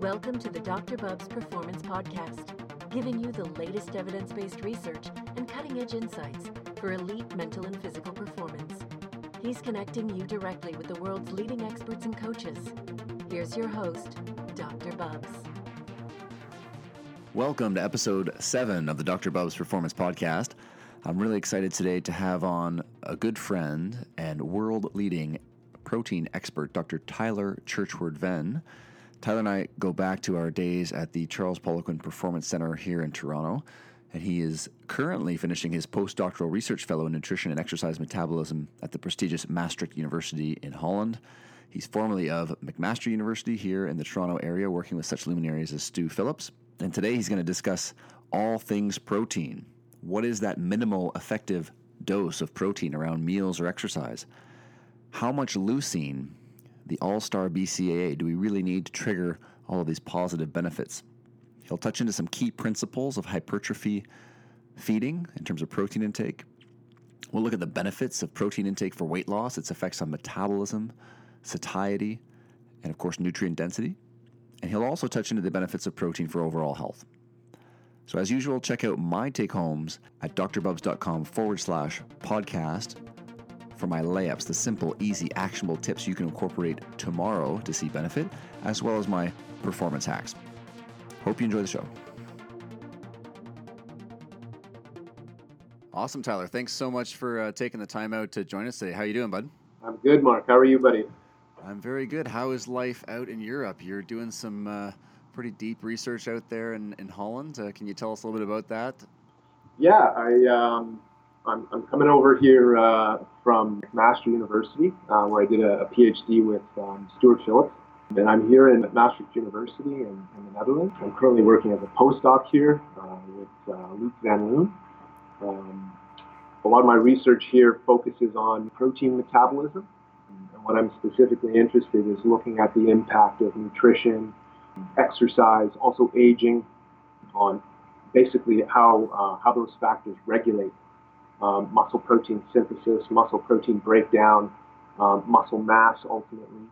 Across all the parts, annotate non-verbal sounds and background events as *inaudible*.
Welcome to the Dr. Bubbs Performance Podcast, giving you the latest evidence based research and cutting edge insights for elite mental and physical performance. He's connecting you directly with the world's leading experts and coaches. Here's your host, Dr. Bubbs. Welcome to episode seven of the Dr. Bubbs Performance Podcast. I'm really excited today to have on a good friend and world leading protein expert, Dr. Tyler Churchward Venne. Tyler and I go back to our days at the Charles Poliquin Performance Center here in Toronto, and he is currently finishing his postdoctoral research fellow in nutrition and exercise metabolism at the prestigious Maastricht University in Holland. He's formerly of McMaster University here in the Toronto area, working with such luminaries as Stu Phillips. And today he's going to discuss all things protein. What is that minimal effective dose of protein around meals or exercise? How much leucine, the all star BCAA, do we really need to trigger all of these positive benefits? He'll touch into some key principles of hypertrophy feeding in terms of protein intake. We'll look at the benefits of protein intake for weight loss, its effects on metabolism, satiety, and of course, nutrient density. And he'll also touch into the benefits of protein for overall health. So, as usual, check out my take homes at drbubbs.com forward slash podcast for my layups, the simple, easy, actionable tips you can incorporate tomorrow to see benefit, as well as my performance hacks. Hope you enjoy the show. Awesome, Tyler. Thanks so much for uh, taking the time out to join us today. How you doing, bud? I'm good, Marc. How are you, buddy? I'm very good. How is life out in Europe? You're doing some uh, pretty deep research out there in, in Holland. Uh, can you tell us a little bit about that? Yeah, I, um, I'm, I'm coming over here uh, from McMaster University, uh, where I did a, a PhD with um, Stuart Phillips. And I'm here in Maastricht University in, in, the Netherlands. I'm currently working as a postdoc here uh, with uh, Luc Van Loon. Um, a lot of my research here focuses on protein metabolism. And what I'm specifically interested in is looking at the impact of nutrition, exercise, also aging, on basically how, uh, how those factors regulate um, muscle protein synthesis, muscle protein breakdown, um, muscle mass ultimately.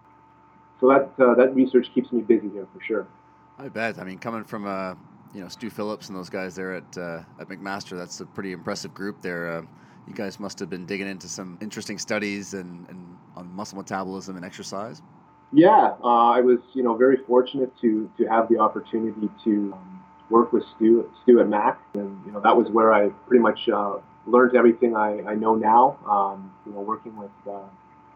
So that, uh, that research keeps me busy here for sure. I bet. I mean, coming from uh, you know Stu Phillips and those guys there at uh, at McMaster, that's a pretty impressive group there. Uh, you guys must have been digging into some interesting studies and, and on muscle metabolism and exercise. Yeah, uh, I was you know very fortunate to to have the opportunity to um, work with Stu Stu at Mac, and you know that was where I pretty much uh, learned everything I, I know now. Um, you know, working with uh,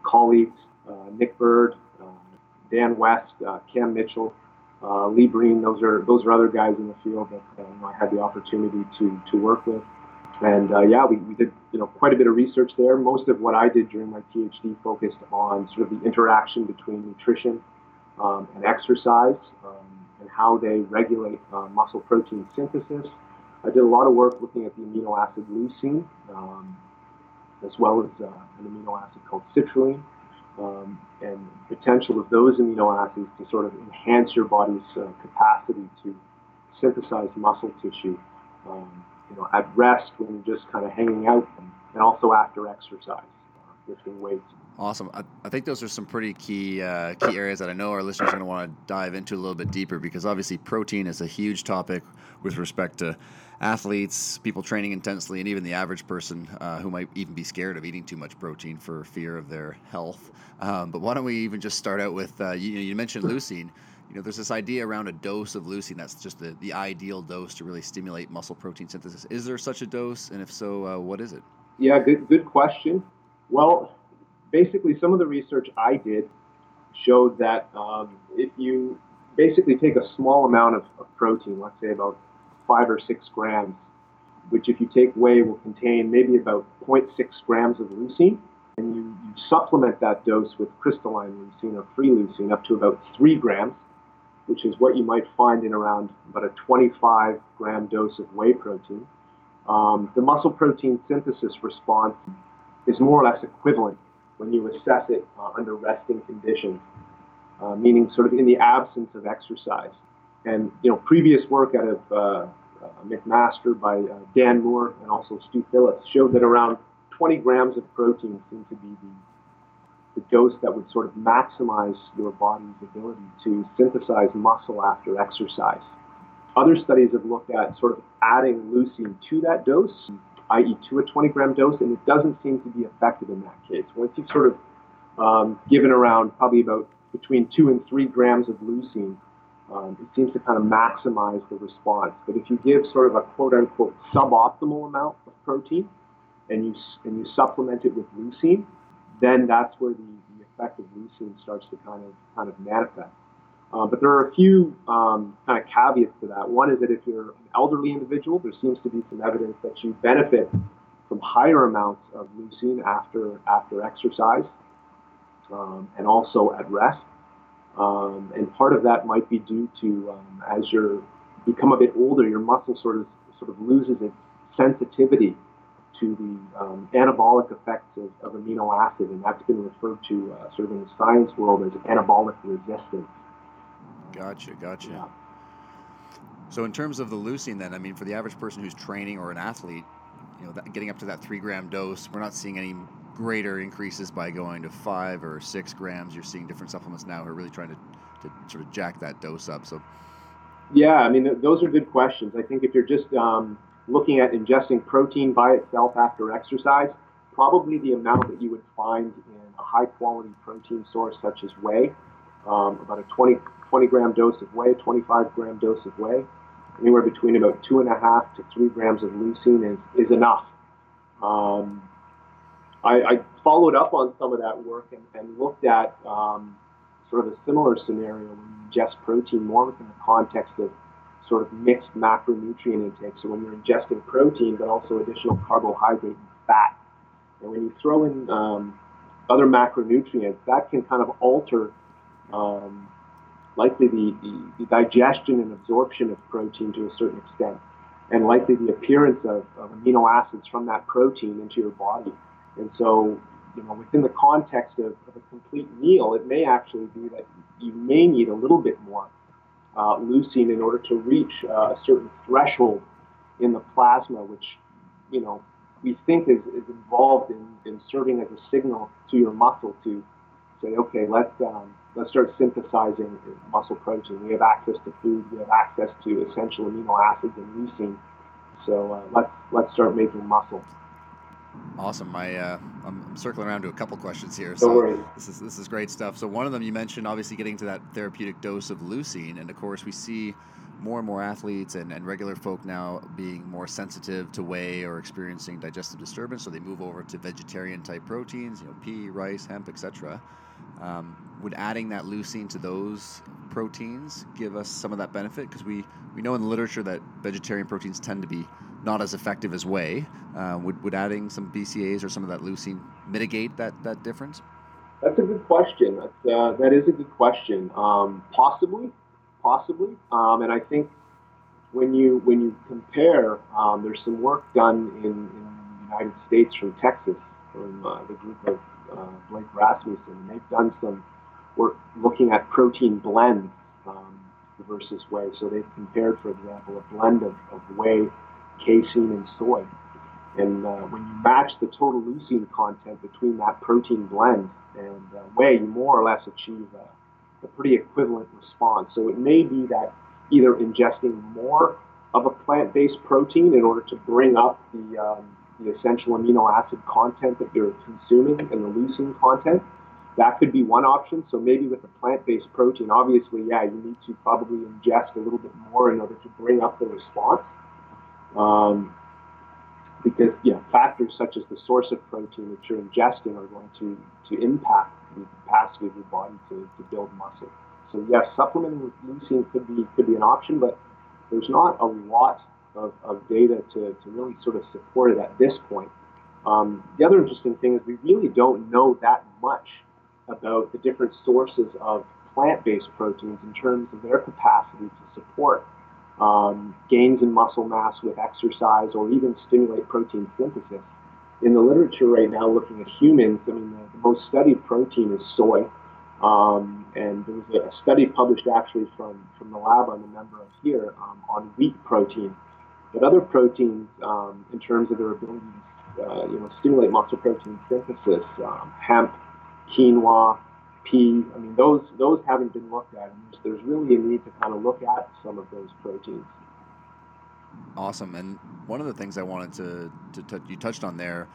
colleagues, uh, Nick Burd, uh, Dan West, uh, Cam Mitchell, uh, Lee Breen. Those are those are other guys in the field that know, I had the opportunity to to work with. And yeah, we, we did you know quite a bit of research there. Most of what I did during my PhD focused on sort of the interaction between nutrition um, and exercise um, and how they regulate muscle protein synthesis I did a lot of work looking at the amino acid leucine, um, as well as uh, an amino acid called citrulline, um, and potential of those amino acids to sort of enhance your body's uh, capacity to synthesize muscle tissue, um, you know, at rest when you're just kind of hanging out, and, and also after exercise, lifting weights. Awesome. I, I, think those are some pretty key uh, key areas that I know our listeners are going to want to dive into a little bit deeper because obviously protein is a huge topic with respect to athletes, people training intensely, and even the average person uh, who might even be scared of eating too much protein for fear of their health. Um, but why don't we even just start out with uh, you, you mentioned leucine. You know, there's this idea around a dose of leucine that's just the, the ideal dose to really stimulate muscle protein synthesis. Is there such a dose, and if so, uh, what is it? Yeah, good good question. Well, basically, some of the research I did showed that um, if you basically take a small amount of, of, protein, let's say about five or six grams, which if you take whey will contain maybe about 0.6 grams of leucine, and you, you supplement that dose with crystalline leucine or free leucine up to about three grams, which is what you might find in around about a 25 gram dose of whey protein. Um, the muscle protein synthesis response is more or less equivalent when you assess it uh, under resting conditions, uh, meaning sort of in the absence of exercise. And you know, previous work out of uh, uh McMaster by uh, Dan Moore and also Stu Phillips showed that around 20 grams of protein seemed to be the the dose that would sort of maximize your body's ability to synthesize muscle after exercise. Other studies have looked at sort of adding leucine to that dose, i.e., to a 20 gram dose, and it doesn't seem to be effective in that case. Once you've sort of um, given around probably about between two and three grams of leucine, um, it seems to kind of maximize the response. But if you give sort of a quote unquote suboptimal amount of protein and you, and you supplement it with leucine, then that's where the, the effect of leucine starts to kind of, kind of manifest. Uh, but there are a few um, kind of caveats to that. One is that if you're an elderly individual, there seems to be some evidence that you benefit from higher amounts of leucine after after exercise um, and also at rest. Um, and part of that might be due to um, as you become a bit older, your muscle sort of sort of loses its sensitivity to the um, anabolic effects of, of, amino acid, and that's been referred to uh, sort of in the science world as anabolic resistance. Gotcha, gotcha. Yeah. So in terms of the leucine, then, I mean, for the average person who's training or an athlete, you know, that, getting up to that three gram dose, we're not seeing any greater increases by going to five or six grams. You're seeing different supplements now who are really trying to, to sort of jack that dose up. So, yeah, I mean, those are good questions. I think if you're just um, looking at ingesting protein by itself after exercise, probably the amount that you would find in a high quality protein source such as whey, um, about a 20, 20 gram dose of whey, 25 gram dose of whey, anywhere between about two and a half to three grams of leucine is, is enough. Um, I, I, followed up on some of that work and, and looked at um, sort of a similar scenario when you ingest protein more within the context of sort of mixed macronutrient intake. So when you're ingesting protein, but also additional carbohydrate and fat. And when you throw in um, other macronutrients, that can kind of alter um, likely the, the, the, digestion and absorption of protein to a certain extent, and likely the appearance of, of amino acids from that protein into your body. And so, you know, within the context of, of a complete meal, it may actually be that you may need a little bit more uh, leucine in order to reach uh, a certain threshold in the plasma, which, you know, we think is, is involved in, in serving as a signal to your muscle to say, okay, let's um, let's start synthesizing muscle protein. We have access to food. We have access to essential amino acids and leucine. So uh, let's let's start making muscle. Awesome. I, uh, I'm, I'm, circling around to a couple questions here. So worry. this is this is great stuff. So one of them you mentioned, obviously getting to that therapeutic dose of leucine, and of course we see more and more athletes and, and regular folk now being more sensitive to whey or experiencing digestive disturbance, so they move over to vegetarian type proteins, you know, pea, rice, hemp, etc. Um, would adding that leucine to those proteins give us some of that benefit? Because we, we know in the literature that vegetarian proteins tend to be not as effective as whey. Uh, would, would adding some BCAAs or some of that leucine mitigate that, that difference? That's a good question. That's, uh, that is a good question. Um, possibly, possibly. Um, and I think when you when you compare, um, there's some work done in, in the United States from Texas from uh, the group of uh, Blake Rasmussen. and They've done some work looking at protein blends um, versus whey. So they've compared, for example, a blend of, of whey, casein, and soy. And uh, when you match the total leucine content between that protein blend and uh, whey, you more or less achieve a, a pretty equivalent response. So it may be that either ingesting more of a plant-based protein in order to bring up the um, the essential amino acid content that you're consuming and the leucine content. That could be one option. So maybe with a plant-based protein, obviously, yeah, you need to probably ingest a little bit more in order to bring up the response. Um, because yeah, factors such as the source of protein that you're ingesting are going to, to impact the capacity of your body to, to build muscle. So yes, supplementing with leucine could be could be an option, but there's not a lot of, of data to, to really sort of support it at this point. Um, the other interesting thing is we really don't know that much about the different sources of plant-based proteins in terms of their capacity to support um, gains in muscle mass with exercise or even stimulate protein synthesis. In the literature right now, looking at humans, I mean, the, the most studied protein is soy. Um, and there was a study published actually from, from the lab I'm a member of here um, on wheat protein. But other proteins, um, in terms of their ability to uh, you know, stimulate muscle protein synthesis, um, hemp, quinoa, pea. I mean, those those haven't been looked at. And There's really a need to kind of look at some of those proteins. Awesome. And one of the things I wanted to, to touch, you touched on there,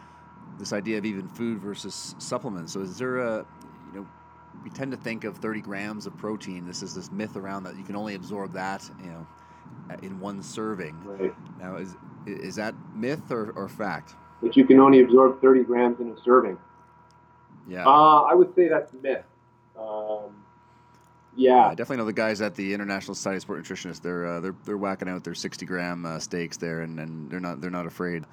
this idea of even food versus supplements. So is there a, you know, we tend to think of 30 grams of protein. This is this myth around that you can only absorb that, you know, in one serving. Right. Now, is is that myth or, or fact? That you can only absorb 30 grams in a serving. Yeah. Uh, I would say that's myth. Um, yeah. yeah. I definitely know the guys at the International Society of Sport Nutritionists. They're uh, they're they're whacking out their 60 gram uh, steaks there, and, and they're not they're not afraid.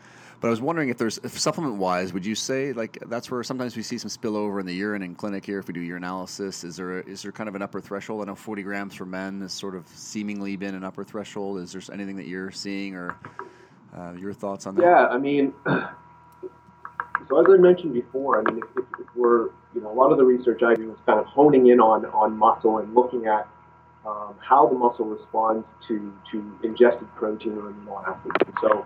But I was wondering if there's if supplement wise, would you say like that's where sometimes we see some spillover in the urine in clinic here if we do urinalysis? Is there a, is there kind of an upper threshold? I know 40 grams for men has sort of seemingly been an upper threshold. Is there anything that you're seeing or uh, your thoughts on that? Yeah, I mean, *clears throat* so as I mentioned before, I mean, if, if, if, we're, you know, a lot of the research I do is kind of honing in on, on muscle and looking at um, how the muscle responds to, to ingested protein or amino acids. And so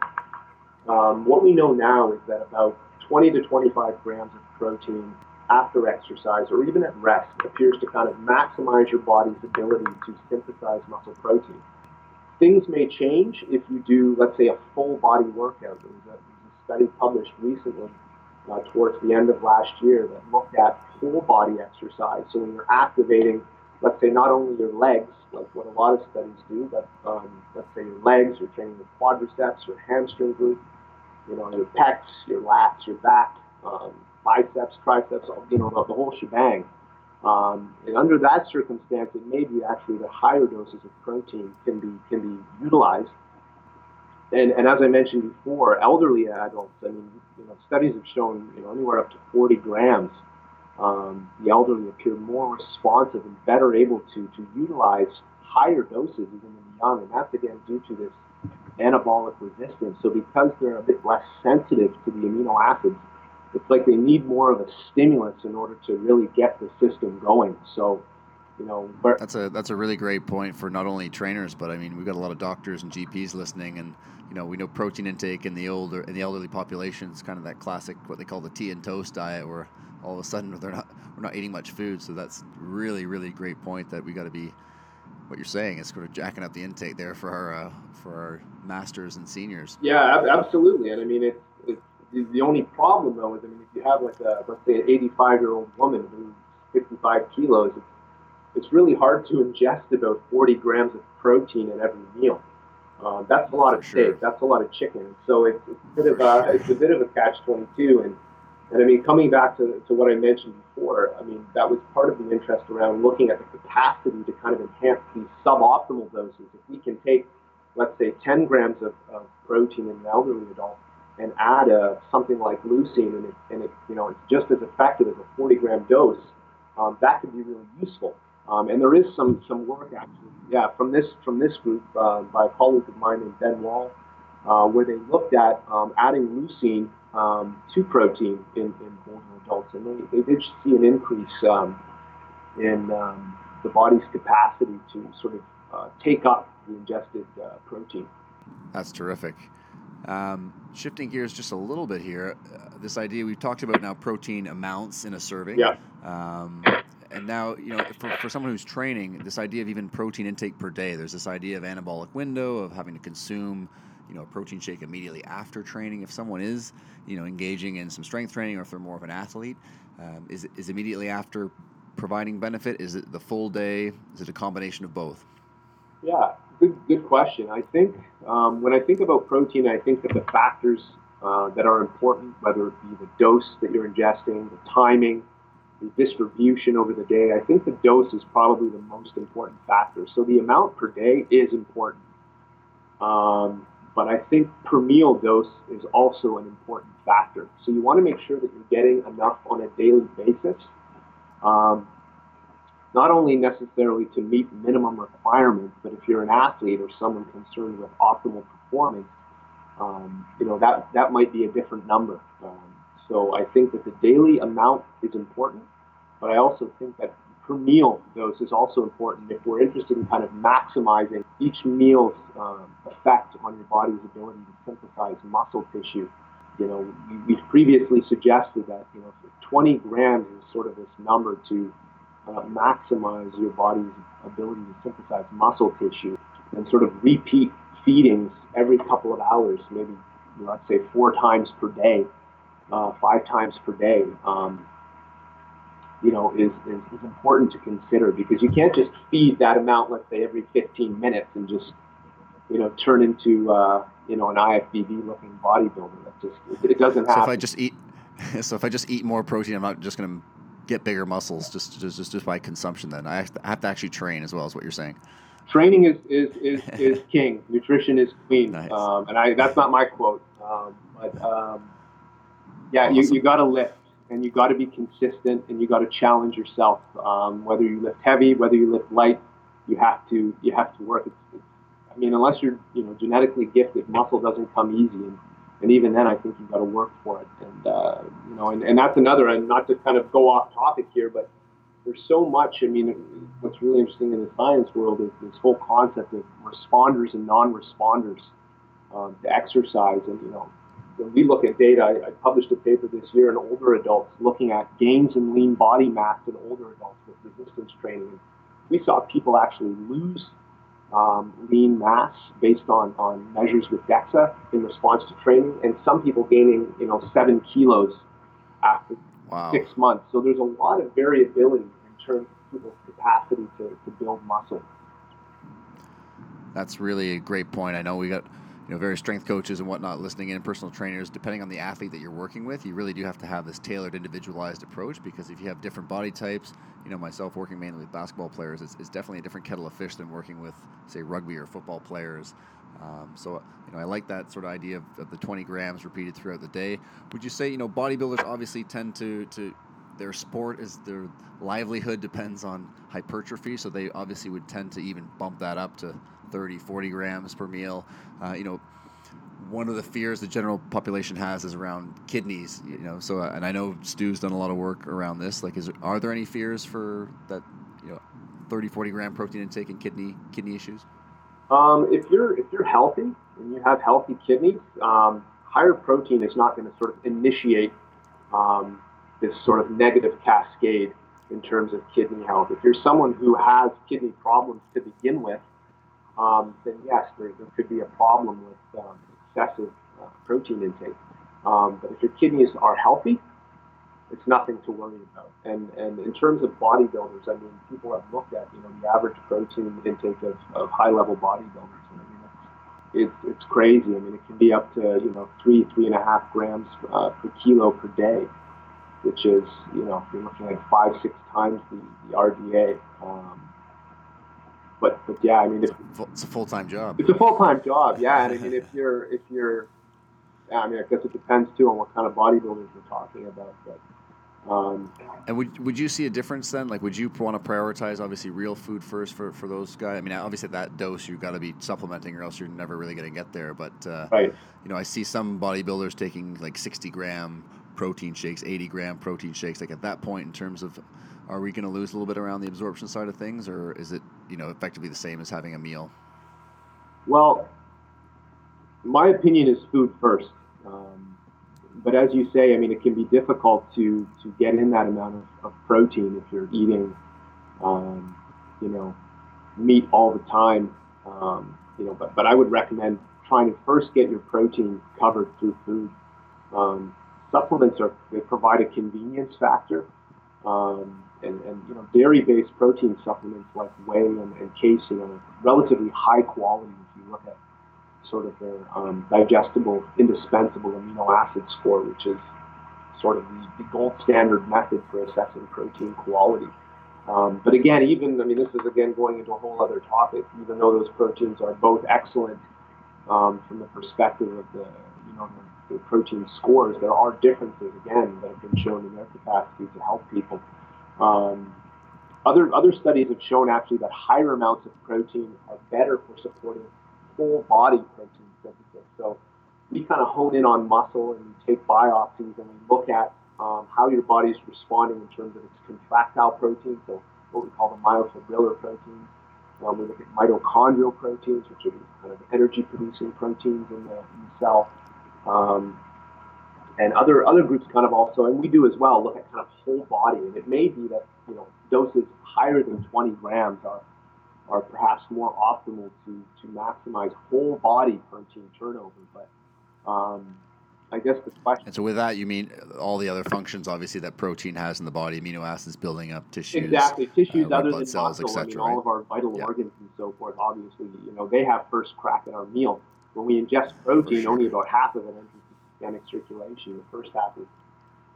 um, what we know now is that about 20 to 25 grams of protein after exercise or even at rest appears to kind of maximize your body's ability to synthesize muscle protein. Things may change if you do, let's say, a full body workout. There was a, study published recently uh, towards the end of last year that looked at whole body exercise. So when you're activating, let's say, not only your legs, like what a lot of studies do, but um, let's say your legs, you're training your quadriceps, your hamstring glute, you know, your pecs, your lats, your back, um, biceps, triceps, you know, the, the whole shebang. Um, and under that circumstance, it may be actually the higher doses of protein can be can be utilized. And, and as I mentioned before, elderly adults, I mean, you know, studies have shown, you know, anywhere up to 40 grams, um, the elderly appear more responsive and better able to, to utilize higher doses even in the young. And that's again due to this anabolic resistance. So because they're a bit less sensitive to the amino acids, it's like they need more of a stimulus in order to really get the system going. So, you know, that's a that's a really great point for not only trainers, but I mean we've got a lot of doctors and GPs listening, and you know we know protein intake in the older in the elderly population is kind of that classic what they call the tea and toast diet, where all of a sudden they're not we're not eating much food. So that's really really great point that we got to be what you're saying is sort of jacking up the intake there for our uh, for our masters and seniors. Yeah, absolutely. And I mean, it's, it's the only problem though is I mean, if you have like a let's say an 85 year old woman who's 55 kilos, it's, it's really hard to ingest about 40 grams of protein at every meal. Uh, that's a lot of steak. Sure. That's a lot of chicken. So it's, it's a bit of a it's a bit of a catch 22 and and I mean, coming back to, to what I mentioned before, I mean, that was part of the interest around looking at the capacity to kind of enhance these suboptimal doses. If we can take, let's say, 10 grams of, of protein in an elderly adult and add a, something like leucine, and it, and it, you know, it's just as effective as a 40 gram dose, um, that could be really useful. Um, and there is some, some work actually, yeah, from this, from this group uh, by a colleague of mine named Ben Wall, uh, where they looked at um, adding leucine um, to protein in, in older adults, and they, they did see an increase um, in um, the body's capacity to sort of uh, take up the ingested uh, protein. That's terrific. Um, shifting gears just a little bit here, uh, this idea we've talked about now protein amounts in a serving. Yeah. Um, and now, you know, for, for someone who's training, this idea of even protein intake per day, there's this idea of anabolic window of having to consume you know a protein shake immediately after training. If someone is you know engaging in some strength training, or if they're more of an athlete, um, is is immediately after providing benefit? Is it the full day? Is it a combination of both? Yeah, good good question. I think um, when I think about protein, I think that the factors uh, that are important, whether it be the dose that you're ingesting, the timing, the distribution over the day, I think the dose is probably the most important factor. So the amount per day is important. Um, but I think per meal dose is also an important factor. So you want to make sure that you're getting enough on a daily basis, um, not only necessarily to meet minimum requirements, but if you're an athlete or someone concerned with optimal performance, um, you know that that might be a different number. Um, so I think that the daily amount is important, but I also think that per meal dose is also important if we're interested in kind of maximizing each meal's um, effect on your body's ability to synthesize muscle tissue. you know, we, have previously suggested that, you know, 20 grams is sort of this number to uh, maximize your body's ability to synthesize muscle tissue and sort of repeat feedings every couple of hours, maybe let's say four times per day, uh, five times per day, um, you know, is, is, is important to consider because you can't just feed that amount, let's say every 15 minutes and just, you know, turn into, uh, you know, an IFBB looking bodybuilder. That just, it, it doesn't happen. So if I just eat, *laughs* so if I just eat more protein, I'm not just going to get bigger muscles just, just, just, just by consumption then. I have to actually train as well as what you're saying training is is is, *laughs* is king. Nutrition is queen. Nice. Um, and I that's not my quote. Um, but um, yeah, awesome. you you got to lift and you got to be consistent and you got to challenge yourself. Um, whether you lift heavy, whether you lift light, you have to you have to work. It's, it's, I mean, unless you're you know genetically gifted, muscle doesn't come easy. And, and even then, I think you've got to work for it. And uh, you know, and, and that's another. And not to kind of go off topic here, but there's so much. I mean, what's really interesting in the science world is this whole concept of responders and non-responders um, to exercise. And you know, when we look at data, I, I, published a paper this year in older adults looking at gains in lean body mass in older adults with resistance training. We saw people actually lose um, lean mass based on, on measures with DEXA in response to training, and some people gaining you know seven kilos after wow. six months. So there's a lot of variability in terms of people's capacity to, to build muscle. That's really a great point. I know we got you know various strength coaches and whatnot listening in, personal trainers. Depending on the athlete that you're working with, you really do have to have this tailored, individualized approach because if you have different body types, you know myself working mainly with basketball players, it's, it's definitely a different kettle of fish than working with say rugby or football players. Um, so you know, I like that sort of idea of, of, the 20 grams repeated throughout the day. Would you say you know bodybuilders obviously tend to to their sport is their livelihood depends on hypertrophy, so they obviously would tend to even bump that up to 30, 40 grams per meal. Uh, you know, one of the fears the general population has is around kidneys. You know, so uh, and I know Stu's done a lot of work around this. Like, is are there any fears for that? You know, 30, 40 gram protein intake and kidney kidney issues? Um, if you're if you're healthy and you have healthy kidneys, um, higher protein is not going to sort of initiate um, this sort of negative cascade in terms of kidney health. If you're someone who has kidney problems to begin with, um, then yes, there, there, could be a problem with um, excessive uh, protein intake. Um, but if your kidneys are healthy, it's nothing to worry about. And and in terms of bodybuilders, I mean, people have looked at you know the average protein intake of, of high level bodybuilders, and I mean it's, it's it's crazy. I mean, it can be up to you know three three and a half grams uh, per kilo per day, which is you know you're looking at five six times the, the RDA. Um, but but yeah, I mean, if, it's a full time job. It's a full time job, yeah. And I mean, if *laughs* you're if you're yeah, I mean, I guess it depends too on what kind of bodybuilders we're talking about. But um, and would would you see a difference then? Like, would you want to prioritize obviously real food first for, for those guys? I mean, obviously at that dose you've got to be supplementing, or else you're never really going to get there. But uh, right. you know, I see some bodybuilders taking like 60 gram protein shakes, 80 gram protein shakes. Like at that point, in terms of, are we going to lose a little bit around the absorption side of things, or is it you know effectively the same as having a meal? Well, my opinion is food first. Um, but as you say, I mean, it can be difficult to to get in that amount of, of protein if you're eating, um, you know, meat all the time. Um, you know, but but I would recommend trying to first get your protein covered through food. Um, supplements are they provide a convenience factor, um, and and you know, dairy-based protein supplements like whey and, and casein are relatively high quality if you look at sort of their um, digestible, indispensable amino acid score, which is sort of the, gold standard method for assessing protein quality. Um, but again, even, I mean, this is again going into a whole other topic, even though those proteins are both excellent um, from the perspective of the, you know, the, the, protein scores, there are differences, again, that have been shown in their capacity to help people. Um, other, other studies have shown actually that higher amounts of protein are better for supporting whole body protein synthesis. So we kind of hone in on muscle and we take biopsies and we look at um, how your body is responding in terms of its contractile protein, so what we call the myofibrillar proteins. Um, we look at mitochondrial proteins, which are kind of energy-producing proteins in the, in the cell. Um, and other other groups kind of also, and we do as well, look at kind of whole body. And it may be that you know doses higher than 20 grams are are perhaps more optimal to to maximize whole body protein turnover. But um, I guess the question. And so, with that, you mean all the other functions, obviously, that protein has in the body, amino acids building up tissues, exactly tissues uh, other blood than cells, muscle. I etc. mean, all of our vital Yeah. organs and so forth. Obviously, you know, they have first crack at our meal. When we ingest protein, sure. only about half of it enters systemic circulation. The first half is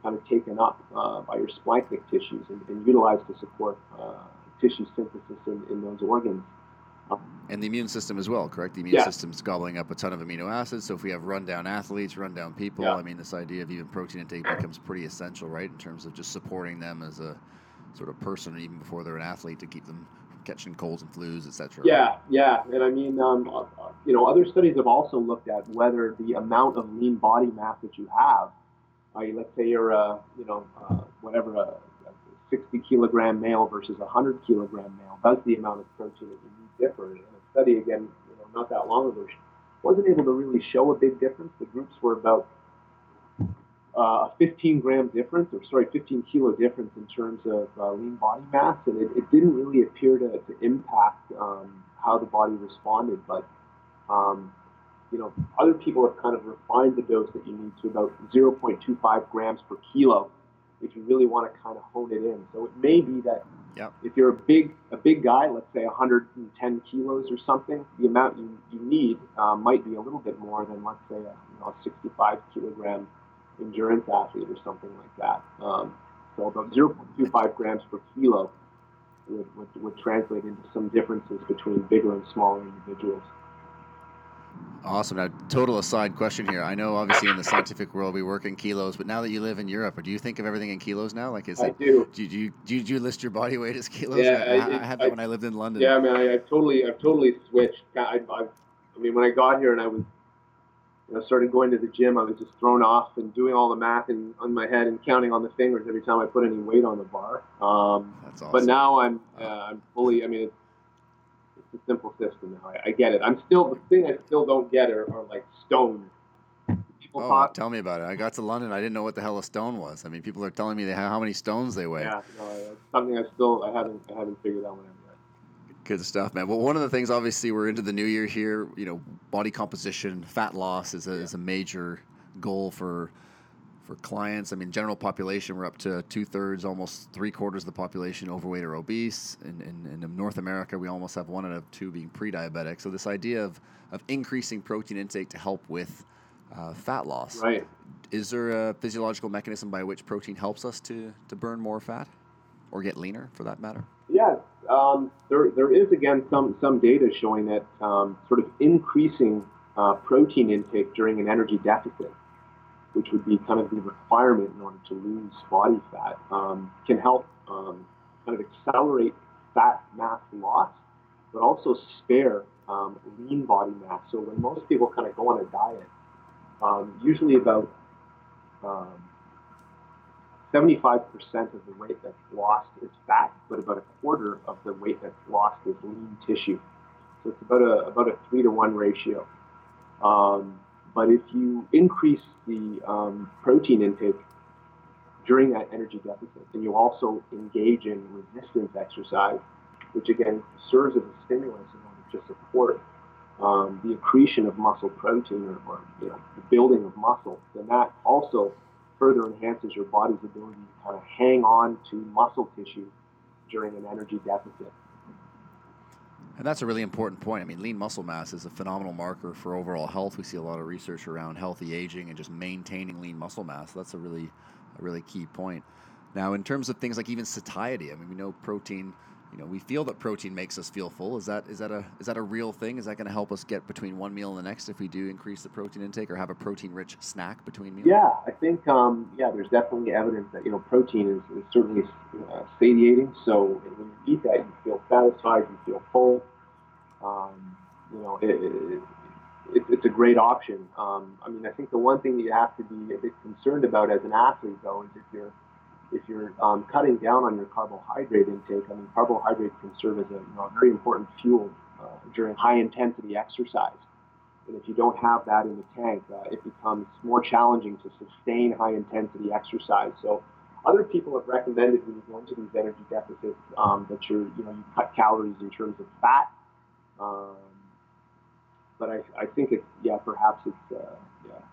kind of taken up uh, by your splanchnic tissues and, and utilized to support uh, tissue synthesis in, in those organs. Um, And the immune system as well, correct? The immune Yeah. system's gobbling up a ton of amino acids. So if we have rundown athletes, rundown people, Yeah. I mean, this idea of even protein intake becomes pretty essential, right? In terms of just supporting them as a sort of person, even before they're an athlete, to keep them catching colds and flus, etc. Yeah, yeah, and I mean, um, uh, uh, you know, other studies have also looked at whether the amount of lean body mass that you have, uh, let's say you're a, you know, uh, whatever, a, a 60 kilogram male versus a 100 kilogram male, does the amount of protein that you need differ? And a study again, you know, not that long ago, wasn't able to really show a big difference. The groups were about uh, a 15 gram difference, or sorry, 15 kilo difference in terms of uh, lean body mass, and it, it didn't really appear to, to impact um, how the body responded. But um, you know, other people have kind of refined the dose that you need to about 0.25 grams per kilo if you really want to kind of hone it in. So it may be that Yep. if you're a big a big guy, let's say 110 kilos or something, the amount you, you need uh, might be a little bit more than let's say a, you know, a 65 kilogram endurance athlete or something like that. Um, so about 0.25 grams per kilo would, would, would translate into some differences between bigger and smaller individuals. Awesome. Now, total aside question here. I know, obviously, in the scientific world, we work in kilos, but now that you live in Europe, or do you think of everything in kilos now? Like, is I it? do. Do you, do you, do you, do you list your body weight as kilos? Yeah, I, I, I had that I- when I lived in London. Yeah, man, I, I've totally, I've totally switched. I, I, I mean, when I got here and I was, you know, started going to the gym, I was just thrown off and doing all the math in, on my head and counting on the fingers every time I put any weight on the bar. Um, That's awesome. But now I'm, uh, I'm fully. I mean, it's, it's a simple system now. I, I get it. I'm still the thing I still don't get are, are like stones. People Oh, talk. tell me about it. I got to London. I didn't know what the hell a stone was. I mean, people are telling me they how many stones they weigh. Yeah, no, something I still I haven't I haven't figured out what I'm at. Good stuff, man. Well, one of the things, obviously, we're into the new year here. You know, body composition, fat loss is a, is a major goal for for clients. I mean, general population, we're up to two thirds, almost three quarters of the population overweight or obese. In, in, in North America, we almost have one out of two being pre-diabetic. So this idea of of increasing protein intake to help with uh, fat loss. Right. Is there a physiological mechanism by which protein helps us to to burn more fat, or get leaner, for that matter? Yeah, um, there, there is again some, some data showing that um, sort of increasing uh, protein intake during an energy deficit, which would be kind of the requirement in order to lose body fat, um, can help um, kind of accelerate fat mass loss, but also spare um, lean body mass. So when most people kind of go on a diet, um, usually about 75% of the weight that's lost is fat, but about a quarter of the weight that's lost is lean tissue. So it's about a, about a three to one ratio. Um, but if you increase the um, protein intake during that energy deficit, and you also engage in resistance exercise, which again serves as a stimulus in order to support um, the accretion of muscle protein or, or you know, the building of muscle, then that also further enhances your body's ability to kind of hang on to muscle tissue during an energy deficit. And that's a really important point. I mean, lean muscle mass is a phenomenal marker for overall health. We see a lot of research around healthy aging and just maintaining lean muscle mass. That's a really, a really key point. Now, in terms of things like even satiety, I mean, we know protein. You know, we feel that protein makes us feel full. Is that is that a is that a real thing? Is that going to help us get between one meal and the next if we do increase the protein intake or have a protein-rich snack between meals? Yeah, I think um, yeah, there's definitely evidence that you know protein is, is certainly uh, satiating. So when you eat that, you feel satisfied, you feel full. Um, you know, it, it, it, it's a great option. Um, I mean, I think the one thing that you have to be a bit concerned about as an athlete, though, is if you're if you're um, cutting down on your carbohydrate intake. I mean, carbohydrates can serve as a you know, a very important fuel uh, during high intensity exercise. And if you don't have that in the tank, uh, it becomes more challenging to sustain high intensity exercise. So other people have recommended when you go into these energy deficits um, that you're, you know, you cut calories in terms of fat. Um, but I, I think it's, yeah, perhaps it's, uh,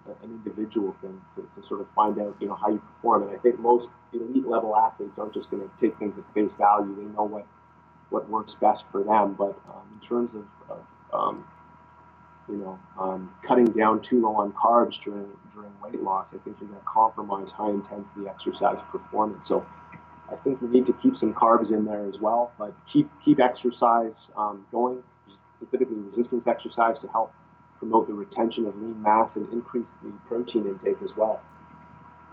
an individual thing to, to sort of find out, you know, how you perform. And I think most elite level athletes aren't just going to take things at face value. They know what, what works best for them. But um, in terms of, of um, you know, um, cutting down too low on carbs during during weight loss, I think you're going to compromise high intensity exercise performance. So I think we need to keep some carbs in there as well, but keep keep exercise um, going, specifically resistance exercise to help promote the retention of lean mass and increase the protein intake as well.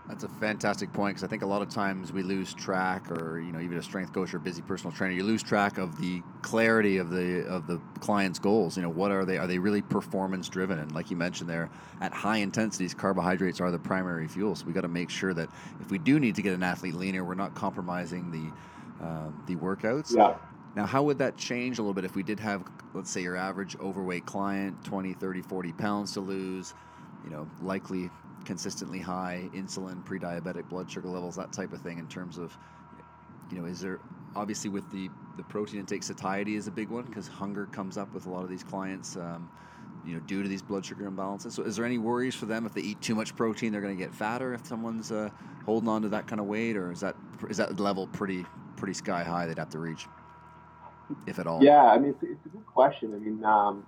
That's a fantastic point because I think a lot of times we lose track, or you know, even a strength coach or busy personal trainer, you lose track of the clarity of the of the client's goals. You know, what are they? Are they really performance driven? And like you mentioned there, at high intensities, carbohydrates are the primary fuel. So we got to make sure that if we do need to get an athlete leaner, we're not compromising the uh, the workouts. Yeah. Now, how would that change a little bit if we did have, let's say, your average overweight client, 20, 30, 40 pounds to lose, you know, likely consistently high insulin, pre-diabetic blood sugar levels, that type of thing. In terms of, you know, is there obviously with the the protein intake satiety is a big one because hunger comes up with a lot of these clients. Um, you know, due to these blood sugar imbalances. So, is there any worries for them if they eat too much protein, they're going to get fatter if someone's uh, holding on to that kind of weight, or is that is that level pretty pretty sky high they'd have to reach, if at all? Yeah, I mean, it's, it's a good question. I mean, um,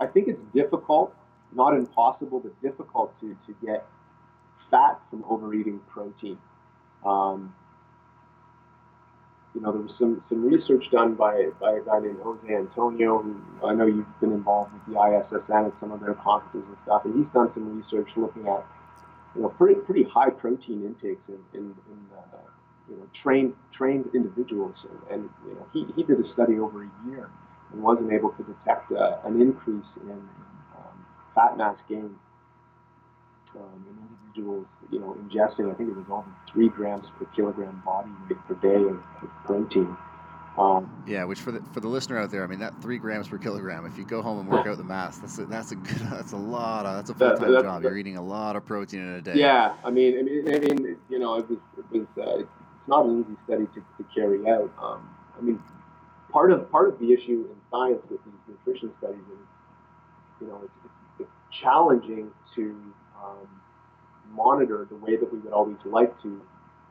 I think it's difficult not impossible, but difficult to, to get fat from overeating protein. Um, you know, there was some, some research done by, by a guy named Jose Antonio, who I know you've been involved with the ISSN and some of their conferences and stuff, and he's done some research looking at, you know, pretty, pretty high protein intakes in, in, in uh, you know, trained, trained individuals. And, and, you know, he, he did a study over a year and wasn't able to detect uh, an increase in fat mass gain um, in individuals, you know, ingesting, I think it was over three grams per kilogram body weight per day of, of protein. Um, yeah, which for the for the listener out there, I mean that three grams per kilogram. If you go home and work out the math, that's a, that's a good, *laughs* that's a lot of that's a full time job. You're eating a lot of protein in a day. Yeah, I mean, I mean, I mean you know, it was it was uh, not an easy study to, to carry out. Um, I mean, part of part of the issue in science with these nutrition studies is, you know, it's, it's challenging to um, monitor the way that we would always like to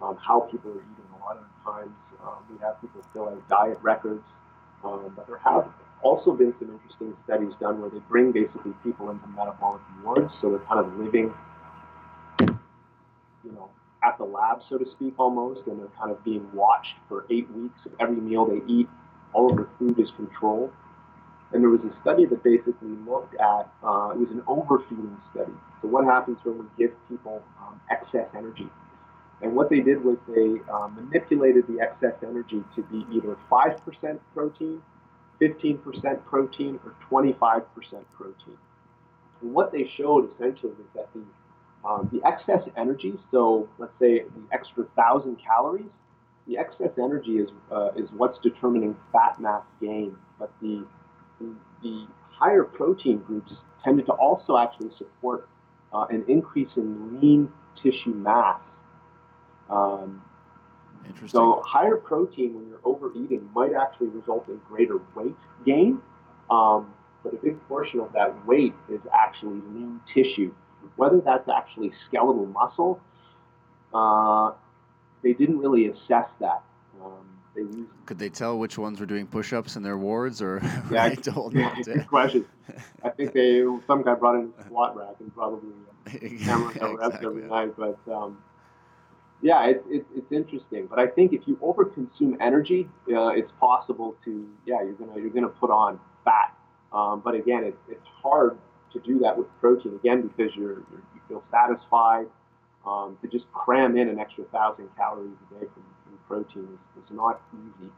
um, how people are eating. A lot of times um, we have people fill out diet records, um, but there have also been some interesting studies done where they bring basically people into metabolic wards, so they're kind of living, you know, at the lab, so to speak, almost, and they're kind of being watched for eight weeks. Every meal they eat, all of their food is controlled. And there was a study that basically looked at, uh, it was an overfeeding study. So what happens when we give people um, excess energy? And what they did was they uh, manipulated the excess energy to be either 5% protein, 15% protein, or 25% protein. And what they showed essentially was that the, um, the excess energy, so let's say the extra 1,000 calories, the excess energy is, uh, is what's determining fat mass gain. But the the higher protein groups tended to also actually support uh, an increase in lean tissue mass. Um, Interesting. So higher protein when you're overeating might actually result in greater weight gain, um, but a big portion of that weight is actually lean tissue. Whether that's actually skeletal muscle, uh, they didn't really assess that. Um, they. Could they tell which ones were doing push-ups in their wards, or *laughs* yeah, told yeah, good question. I think they some guy brought in a squat rack and probably hammered reps *laughs* exactly. every night, but. Um, yeah, it's, it's, it's interesting, but I think if you overconsume energy, uh, it's possible to yeah you're gonna you're gonna put on fat. Um, but again, it's it's hard to do that with protein again because you're, you're you feel satisfied. Um, to just cram in an extra thousand calories a day from protein is, is not easy.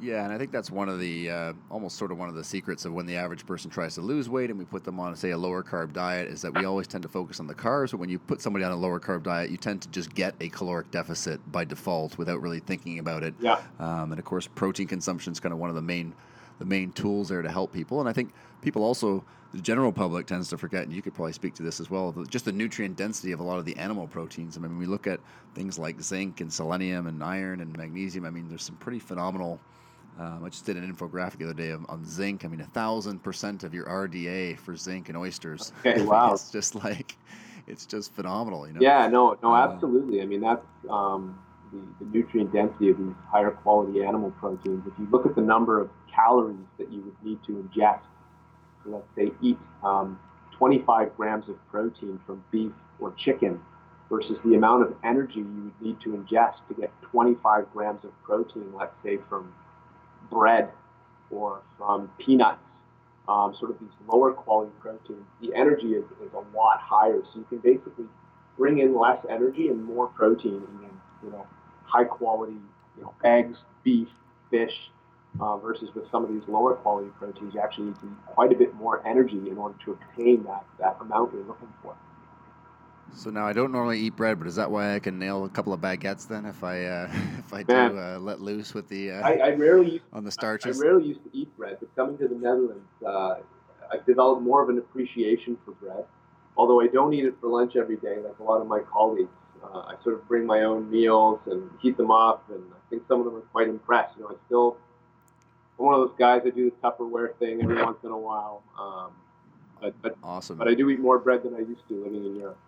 Yeah, and I think that's one of the uh, almost sort of one of the secrets of when the average person tries to lose weight and we put them on, say, a lower carb diet, is that we always tend to focus on the carbs. But when you put somebody on a lower carb diet, you tend to just get a caloric deficit by default without really thinking about it. Yeah. Um, and of course, protein consumption is kind of one of the main the main tools there to help people. And I think people also, the general public tends to forget, and you could probably speak to this as well, just the nutrient density of a lot of the animal proteins. I mean, we look at things like zinc and selenium and iron and magnesium. I mean, there's some pretty phenomenal. Um, I just did an infographic the other day on, on zinc. I mean, a thousand percent of your RDA for zinc and oysters. Okay, *laughs* wow. it's just like, it's just phenomenal, you know. Yeah, no, no, Uh, absolutely. I mean, that's um, the, the nutrient density of these higher quality animal proteins. If you look at the number of calories that you would need to ingest, so let's say eat um, 25 grams of protein from beef or chicken versus the amount of energy you would need to ingest to get 25 grams of protein, let's say from bread or from peanuts, um, sort of these lower quality proteins, the energy is, is a lot higher. So you can basically bring in less energy and more protein eating, you know, high quality, you know, eggs, beef, fish, uh, versus with some of these lower quality proteins, you actually need to eat quite a bit more energy in order to obtain that, that amount you're looking for. So now I don't normally eat bread, but is that why I can nail a couple of baguettes then if I uh, *laughs* if I Man. do uh, let loose with the uh, I, I rarely used on the starches? I starches? rarely used to eat bread, but coming to the Netherlands, uh, I've developed more of an appreciation for bread. Although I don't eat it for lunch every day, like a lot of my colleagues, uh, I sort of bring my own meals and heat them up, and I think some of them are quite impressed. You know, I still, one of those guys that do the Tupperware thing every once in a while. Um, but, but, awesome. but I do eat more bread than I used to living in Europe.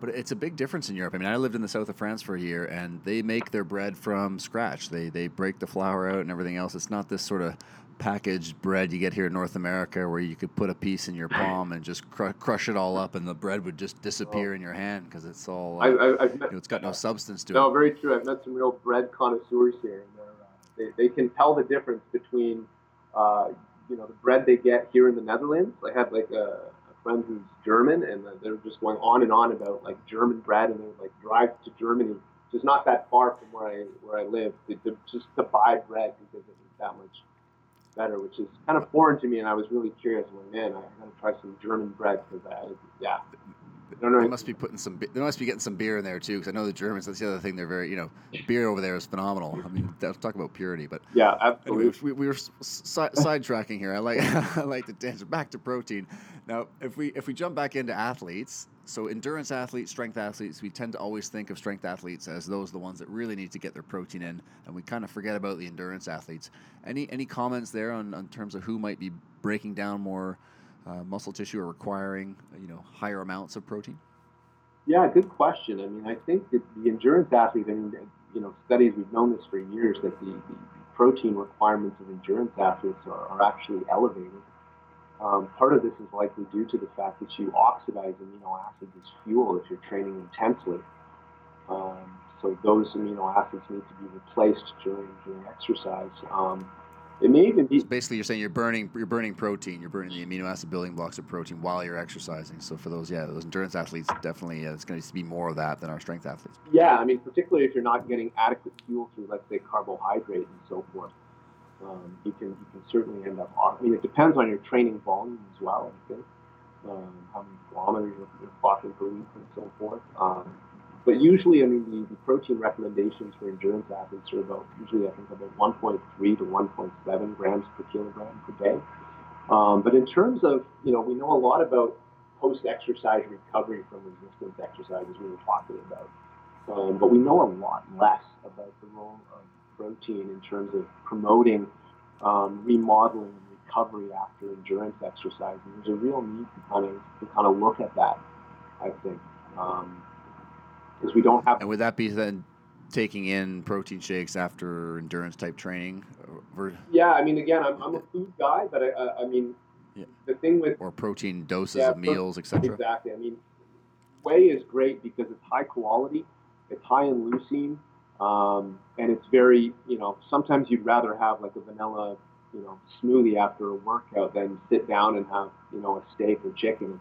But it's a big difference in Europe. I mean, I lived in the south of France for a year, and they make their bread from scratch. They they break the flour out and everything else. It's not this sort of packaged bread you get here in North America, where you could put a piece in your palm and just cr- crush it all up, and the bread would just disappear in your hand because it's all. Uh, I, met, you know, it's got no substance to No, it. No, very true. I've met some real bread connoisseurs here, they, they can tell the difference between, uh, you know, the bread they get here in the Netherlands. I had like a, a friend who's German, and uh, they're just going on and on about like German bread, and they would like drive to Germany, is not that far from where I where I live, to, to, just to buy bread because it was that much better, which is kind of foreign to me. And I was really curious. I'm like, man, I gotta try some German bread because I, yeah, They must be putting some. They must be getting some beer in there too, because I know the Germans. That's the other thing. They're very, you know, beer over there is phenomenal. I mean, let's talk about purity, but yeah, absolutely. Anyways, we, we were si- sidetracking here. I like *laughs* I like to dance back to protein. Now, if we if we jump back into athletes, so endurance athletes, strength athletes, we tend to always think of strength athletes as those the ones that really need to get their protein in, and we kind of forget about the endurance athletes. Any any comments there on, on terms of who might be breaking down more uh, muscle tissue are requiring you know higher amounts of protein? Yeah, good question. I mean, I think that the endurance athletes, I mean, you know, studies, we've known this for years, that the, the protein requirements of endurance athletes are, are actually elevated. Um, part of this is likely due to the fact that you oxidize amino acids as fuel if you're training intensely. Um, so those amino acids need to be replaced during, during exercise. Um, it may even be So basically, you're saying you're burning you're burning protein, you're burning the amino acid building blocks of protein while you're exercising. So for those, yeah, those endurance athletes, definitely, uh, it's going to be more of that than our strength athletes. Yeah, I mean, particularly if you're not getting adequate fuel through, let's say, carbohydrate and so forth, um, you can you can certainly end up. I mean, it depends on your training volume as well. I think um, how many kilometers you're, you're clocking per week and so forth. Um, but usually, I mean, the, the protein recommendations for endurance athletes are about usually I think about 1.3 to 1.7 grams per kilogram per day. Um, but in terms of you know, we know a lot about post-exercise recovery from resistance exercises we were talking about. Um, but we know a lot less about the role of protein in terms of promoting um, remodeling and recovery after endurance exercise. And there's a real need to kind of to kind of look at that. I think because we don't have And would that be then taking in protein shakes after endurance type training, yeah. I mean, again, I'm, I'm a food guy, but I, I, I mean, Yeah. the thing with or protein doses Yeah, of meals, etc.? Exactly. I mean, whey is great because it's high quality, it's high in leucine, um, and it's very, you know, sometimes you'd rather have like a vanilla, you know, smoothie after a workout than sit down and have, you know, a steak or chicken.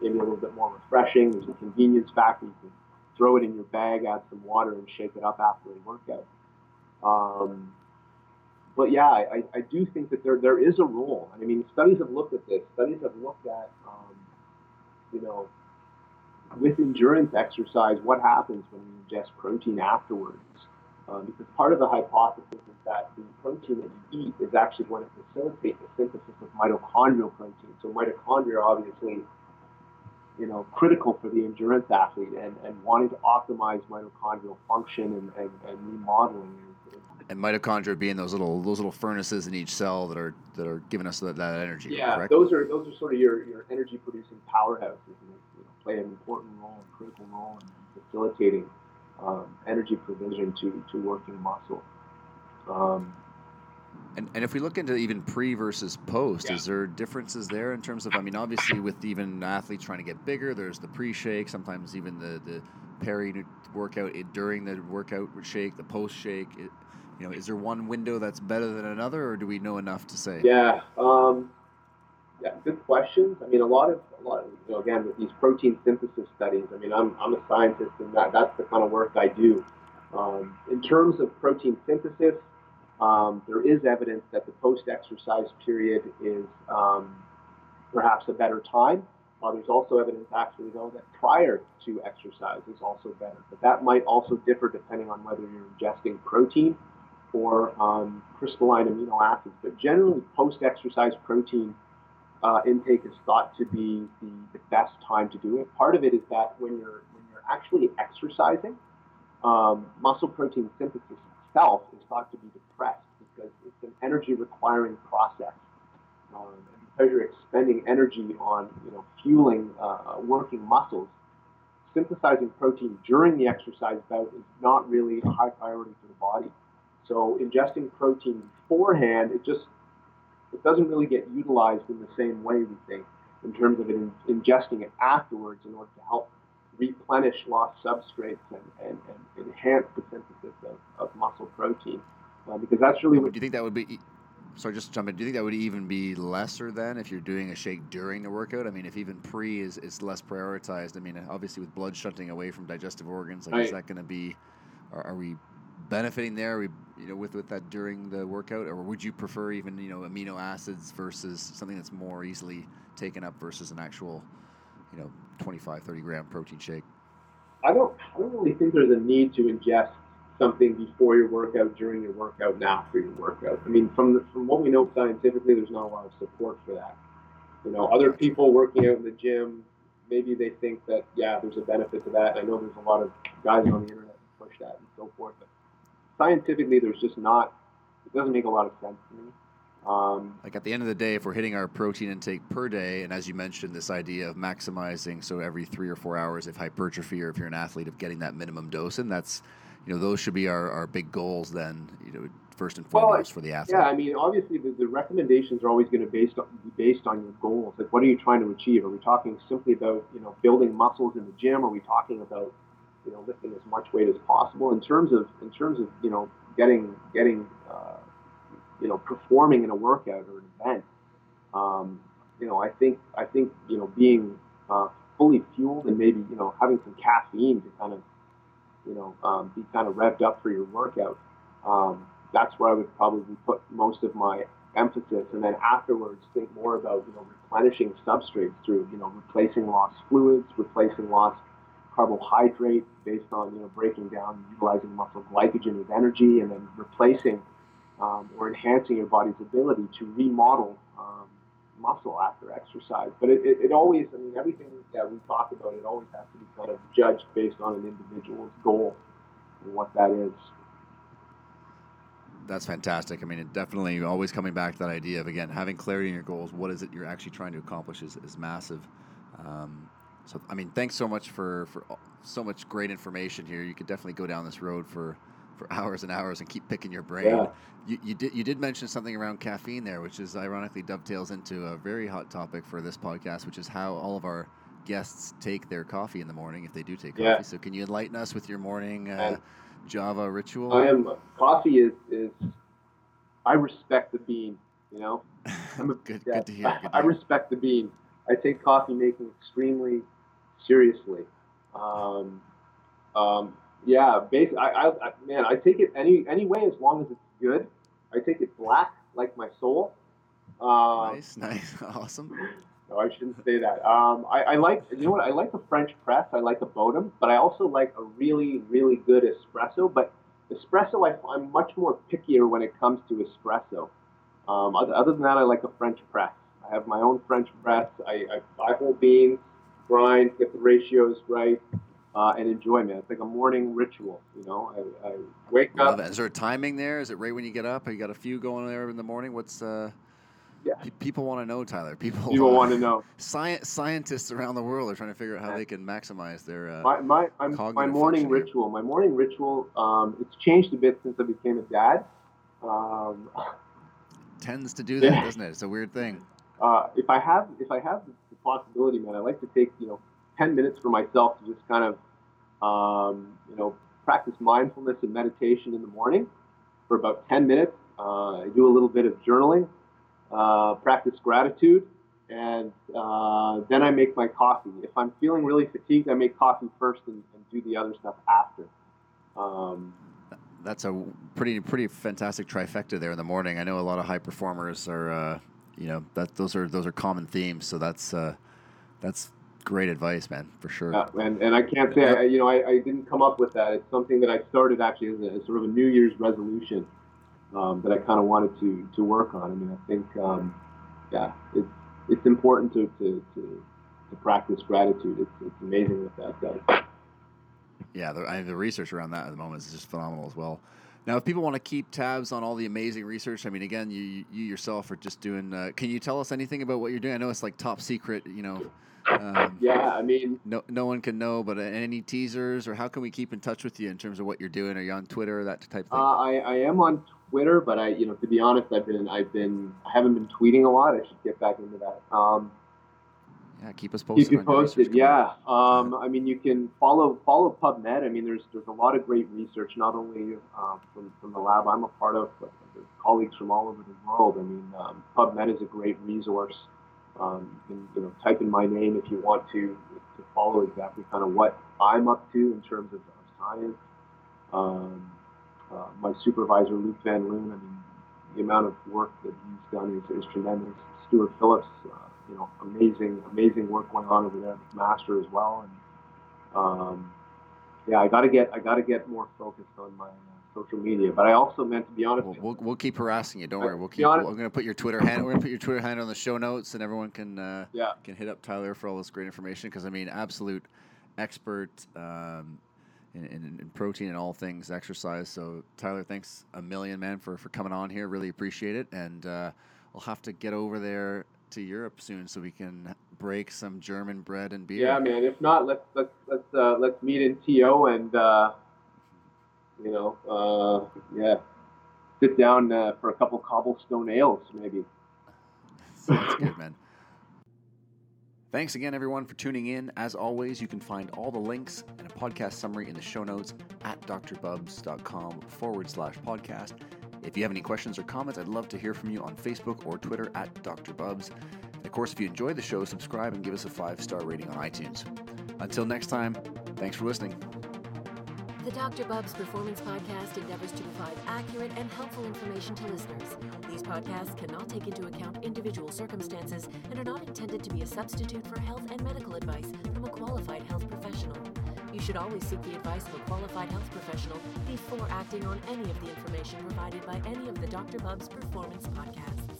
Maybe a little bit more refreshing. There's a convenience factor. You can throw it in your bag, add some water, and shake it up after a workout. Um, but yeah, I, I do think that there, there is a role. I mean, studies have looked at this. Studies have looked at, um, you know, with endurance exercise, what happens when you ingest protein afterwards. Um, because part of the hypothesis is that the protein that you eat is actually going to facilitate the synthesis of mitochondrial protein. So mitochondria obviously, you know, critical for the endurance athlete, and, and wanting to optimize mitochondrial function and, and, and remodeling and mitochondria being those little those little furnaces in each cell that are that are giving us that, that energy. Yeah, correct? those are those are sort of your, your energy producing powerhouses, and they you know, play an important role, a critical role in facilitating um, energy provision to to working muscle. Um, and, and if we look into even pre versus post, Yeah. is there differences there in terms of? I mean, obviously, with even athletes trying to get bigger, there's the pre-shake, sometimes even the the peri workout during the workout shake, the post shake. It, you know, is there one window that's better than another, or do we know enough to say? Yeah. Um, yeah. Good questions. I mean, a lot of, a lot of, you know, again, with these protein synthesis studies. I mean, I'm, I'm a scientist, and that, that's the kind of work I do. Um, in terms of protein synthesis, um, there is evidence that the post-exercise period is um, perhaps a better time. Uh, there's also evidence, actually, though, that prior to exercise is also better. But that might also differ depending on whether you're ingesting protein or um, crystalline amino acids. But generally, post-exercise protein uh, intake is thought to be the, the best time to do it. Part of it is that when you're when you're actually exercising, um, muscle protein synthesis itself is thought to be depressed because it's an energy requiring process. Um, because you're expending energy on you know fueling uh, working muscles, synthesizing protein during the exercise bout is not really a high priority for the body. So ingesting protein beforehand, it just it doesn't really get utilized in the same way we think in terms of in, ingesting it afterwards in order to help replenish lost substrates and, and, and enhance the synthesis of, of muscle protein. Uh, because that's really what. Do you think that would be? Sorry, just jump in. Do you think that would even be lesser then if you're doing a shake during the workout? I mean, if even pre is, is less prioritized. I mean, obviously with blood shunting away from digestive organs, like is that going to be? Are, are we benefiting there? Are we you know with with that during the workout, or would you prefer even you know amino acids versus something that's more easily taken up versus an actual you know 25 30 gram protein shake? I don't I don't really think there's a need to ingest something before your workout, during your workout, and after your workout. I mean, from the, from what we know scientifically, there's not a lot of support for that. You know, other people working out in the gym, maybe they think that yeah, there's a benefit to that. I know there's a lot of guys on the internet push that and so forth, but scientifically, there's just not. It doesn't make a lot of sense to me. Um, Like at the end of the day, if we're hitting our protein intake per day, and as you mentioned, this idea of maximizing, so every three or four hours, if hypertrophy or if you're an athlete, of getting that minimum dose, and that's, you know, those should be our, our big goals then, you know, first and Well, foremost for the athlete. Yeah, I mean, obviously the, the recommendations are always going to based on, be based on your goals. Like, what are you trying to achieve? Are we talking simply about you know building muscles in the gym? Are we talking about you know lifting as much weight as possible? In terms of in terms of you know getting getting uh, you know performing in a workout or an event, um, you know, I think I think you know being uh, fully fueled and maybe you know having some caffeine to kind of you know um, be kind of revved up for your workout. Um, that's where I would probably put most of my emphasis, and then afterwards think more about you know replenishing substrates through you know replacing lost fluids, replacing lost carbohydrate based on you know breaking down, utilizing muscle glycogen as energy, and then replacing um, or enhancing your body's ability to remodel um, muscle after exercise. But it, it, it always, I mean, everything that we talk about, it always has to be kind of judged based on an individual's goal and what that is. That's fantastic. I mean, it definitely always coming back to that idea of again having clarity in your goals. What is it you're actually trying to accomplish is, is massive. Um, so, I mean, thanks so much for for so much great information here. You could definitely go down this road for for *laughs* hours and hours and keep picking your brain. Yeah. You, you did you did mention something around caffeine there, which is ironically dovetails into a very hot topic for this podcast, which is how all of our guests take their coffee in the morning if they do take coffee. Yeah. So, can you enlighten us with your morning uh, Java ritual? I am coffee is is I respect the bean. You know, *laughs* I'm a, good, yeah, good to hear. Good to I hear. respect the bean. I take coffee making extremely seriously. Um, um, yeah, base, I, I, I, man, I take it any any way as long as it's good. I take it black like my soul. Um, nice, nice, *laughs* awesome. no, I shouldn't say that. Um, I, I like, you know what? I like a French press. I like a Bodum, but I also like a really, really good espresso. But espresso, I, I'm much more pickier when it comes to espresso. Um, other, than that, I like a French press. I have my own French press. I, I buy whole beans, grind, get the ratios right, uh, and enjoyment. It's like a morning ritual, you know. I, I wake up. it. Is there a timing there? Is it right when you get up? Or you got a few going there in the morning? What's uh? Yeah. pe- People want to know, Tyler. People. People uh, want to know. *laughs* Science scientists around the world are trying to figure out how they can maximize their. Uh, My my I'm, my morning ritual. My morning ritual. Um, it's changed a bit since I became a dad. Um, tends to do *laughs* that, doesn't it? It's a weird thing. uh, if I have if I have the possibility, man, I like to take you know ten minutes for myself to just kind of um, you know practice mindfulness and meditation in the morning for about ten minutes. Uh, I do a little bit of journaling, uh, practice gratitude, and uh, then I make my coffee. If I'm feeling really fatigued, I make coffee first and, and do the other stuff after. Um, That's a pretty pretty fantastic trifecta there in the morning. I know a lot of high performers are, uh, you know, that those are those are common themes. So that's uh, that's great advice, man, for sure. And, and I can't say, I, you know, I, I didn't come up with that. It's something that I started actually as a, as sort of a New Year's resolution um, that I kind of wanted to, to work on. I mean, I think, um, yeah, it's, it's important to, to, to, to practice gratitude. It's, it's amazing what that does. Yeah, the, I, the research around that at the moment is just phenomenal as well. Now, if people want to keep tabs on all the amazing research, I mean, again, you you yourself are just doing. Uh, can you tell us anything about what you're doing? I know it's like top secret, you know. Um, Yeah, I mean, No, no one can know, but uh, any teasers or how can we keep in touch with you in terms of what you're doing? Are you on Twitter, or that type of uh, thing? I, I am on Twitter, but I, you know, to be honest, I've been, I've been, I haven't been tweeting a lot. I should get back into that. Um, yeah, keep us posted. Keep you on your research posted. Yeah. Um, I mean, you can follow follow PubMed. I mean, there's there's a lot of great research, not only um, from from the lab I'm a part of, but there's colleagues from all over the world. I mean, um, PubMed is a great resource. Um, you can you know type in my name if you want to to follow exactly kind of what I'm up to in terms of, of science. Um, uh, my supervisor Luc Van Loon. I mean, the amount of work that he's done is, is tremendous. Stuart Phillips. Uh, you know, amazing, amazing work going on over there with McMaster as well. And um, yeah, I got to get, I got to get more focused on my uh, social media. But I also meant to be honest. We'll, we'll, we'll keep harassing you. Don't worry. We'll keep. honest- I'm going to put your Twitter handle. We're to put your Twitter handle on the show notes, and everyone can uh, yeah, can hit up Tyler for all this great information. Because I mean, absolute expert um, in, in, in protein and all things exercise. So Tyler, thanks a million, man, for for coming on here. Really appreciate it. And uh, I'll have to get over there to Europe soon so we can break some German bread and beer. yeah, man. If not, let's let's let's uh, let's meet in TO and uh, you know, uh, yeah, sit down uh, for a couple cobblestone ales, maybe. *laughs* Sounds good, man. Thanks again, everyone, for tuning in. As always, you can find all the links and a podcast summary in the show notes at drbubbs.com forward slash podcast. If you have any questions or comments, I'd love to hear from you on Facebook or Twitter at drbubbs. And of course, if you enjoy the show, subscribe and give us a five star rating on iTunes. Until next time, thanks for listening. The Dr. Bubbs Performance Podcast endeavors to provide accurate and helpful information to listeners. These podcasts cannot take into account individual circumstances and are not intended to be a substitute for health and medical advice from a qualified health should always seek the advice of a qualified health professional before acting on any of the information provided by any of the Dr. Bubbs Performance Podcasts.